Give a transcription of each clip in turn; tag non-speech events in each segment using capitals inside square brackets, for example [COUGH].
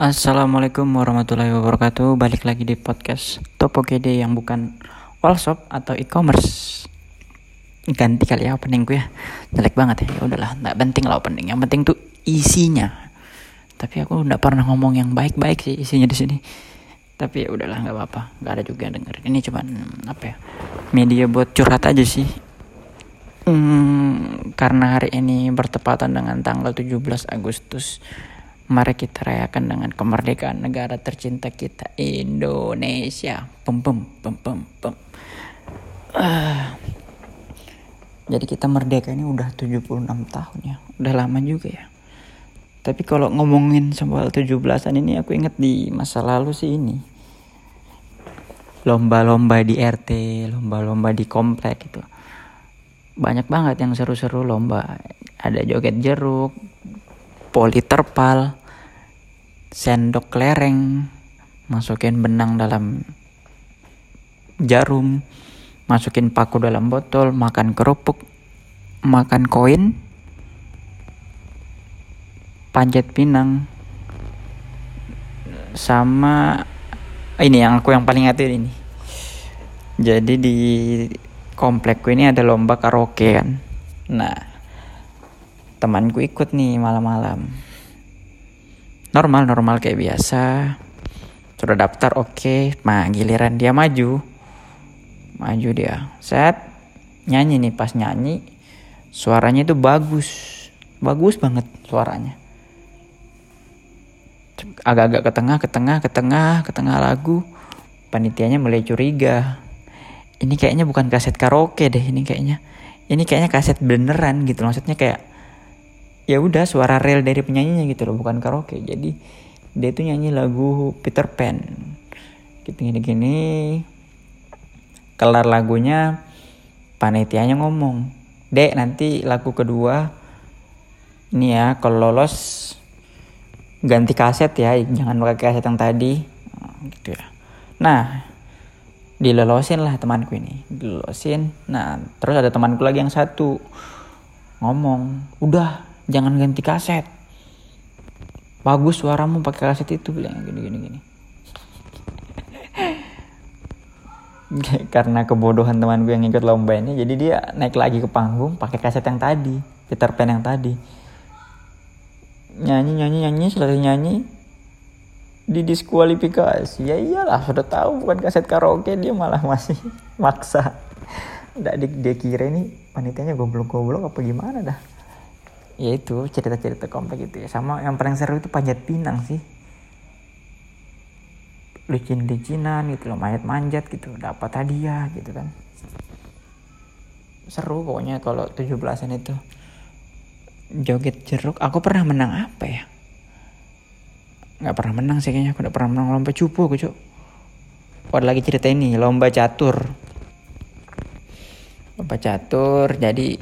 Assalamualaikum warahmatullahi wabarakatuh. Balik lagi di podcast Topogede yang bukan wallshop atau e-commerce. Ganti kali ya openingku ya. Jelek banget ya. Ya udahlah, nggak penting lah opening. Yang penting tuh isinya. Tapi aku nggak pernah ngomong yang baik-baik sih isinya di sini. Tapi ya udahlah nggak apa-apa. Nggak ada juga yang dengerin. Ini cuman apa ya? Media buat curhat aja sih. Hmm, karena hari ini bertepatan dengan tanggal 17 Agustus Mari kita rayakan dengan kemerdekaan negara tercinta kita Indonesia. Pem pem pem pem pem. Uh, jadi kita merdeka ini udah 76 tahun ya. Udah lama juga ya. Tapi kalau ngomongin soal 17-an ini aku inget di masa lalu sih ini. Lomba-lomba di RT, lomba-lomba di komplek itu. Banyak banget yang seru-seru lomba. Ada joget jeruk, poli terpal, sendok lereng, masukin benang dalam jarum, masukin paku dalam botol, makan kerupuk, makan koin, panjat pinang, sama ini yang aku yang paling ingat ini. Jadi di komplekku ini ada lomba karaoke kan. Nah, temanku ikut nih malam-malam normal normal kayak biasa. Sudah daftar oke. Okay. nah giliran dia maju. Maju dia. Set. Nyanyi nih pas nyanyi suaranya itu bagus. Bagus banget suaranya. Agak-agak ke tengah ke tengah ke tengah ke tengah lagu. Panitianya mulai curiga. Ini kayaknya bukan kaset karaoke deh ini kayaknya. Ini kayaknya kaset beneran gitu. Maksudnya kayak ya udah suara real dari penyanyinya gitu loh bukan karaoke. Jadi dia itu nyanyi lagu Peter Pan. Gitu gini-gini kelar lagunya panitianya ngomong dek nanti lagu kedua ini ya kalau lolos ganti kaset ya jangan pakai kaset yang tadi. Gitu ya. Nah dilolosin lah temanku ini dilolosin nah terus ada temanku lagi yang satu ngomong udah jangan ganti kaset. Bagus suaramu pakai kaset itu bilang gini gini gini. [LAUGHS] Karena kebodohan teman gue yang ikut lomba ini jadi dia naik lagi ke panggung pakai kaset yang tadi Peter Pan yang tadi. Nyanyi nyanyi nyanyi selesai nyanyi. Didiskualifikasi ya iyalah sudah tahu bukan kaset karaoke dia malah masih [LAUGHS] maksa. Dia, dia kira ini panitianya goblok-goblok apa gimana dah ya itu cerita-cerita komplek itu ya. Sama yang paling seru itu panjat pinang sih. Licin-licinan gitu loh mayat manjat gitu. Dapat hadiah gitu kan. Seru pokoknya kalau 17-an itu. Joget jeruk aku pernah menang apa ya? Nggak pernah menang sih kayaknya aku udah pernah menang lomba cupu aku cuk. Ada lagi cerita ini lomba catur. Lomba catur jadi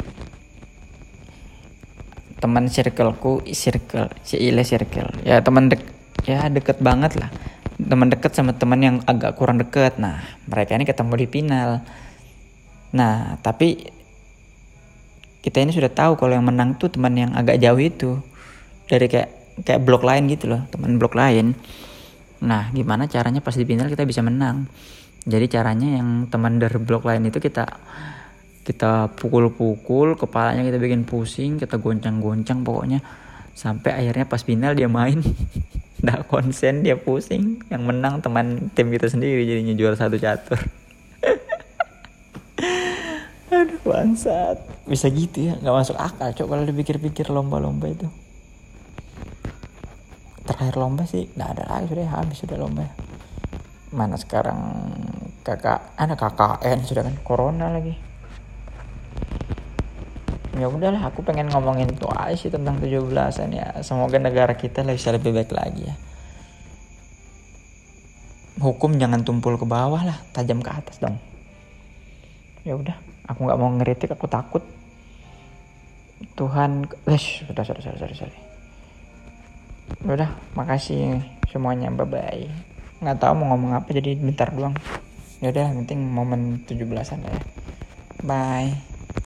teman circleku circle si ile circle. Ya teman dek ya deket banget lah. Teman deket sama teman yang agak kurang deket. Nah mereka ini ketemu di final. Nah tapi kita ini sudah tahu kalau yang menang tuh teman yang agak jauh itu. Dari kayak kayak blok lain gitu loh teman blok lain. Nah gimana caranya pas di final kita bisa menang? Jadi caranya yang teman dari blok lain itu kita kita pukul-pukul kepalanya kita bikin pusing kita goncang-goncang pokoknya. Sampai akhirnya pas final dia main. [LAUGHS] Nggak konsen dia pusing. Yang menang teman tim kita sendiri jadinya juara satu catur. [LAUGHS] Aduh bangsat. Bisa gitu ya nggak masuk akal cok kalau dipikir-pikir lomba-lomba itu. Terakhir lomba sih nggak ada lagi sudah habis sudah lomba. Mana sekarang kakak anak KKN sudah kan corona lagi ya udahlah aku pengen ngomongin itu aja sih tentang 17-an ya. Semoga negara kita bisa lebih baik lagi ya. Hukum jangan tumpul ke bawah lah tajam ke atas dong. Ya udah aku nggak mau ngeritik aku takut. Tuhan eh sudah sudah sudah sudah sudah. Ya udah makasih semuanya bye bye nggak tahu mau ngomong apa jadi bentar doang. Ya udah penting momen 17-an ya. Bye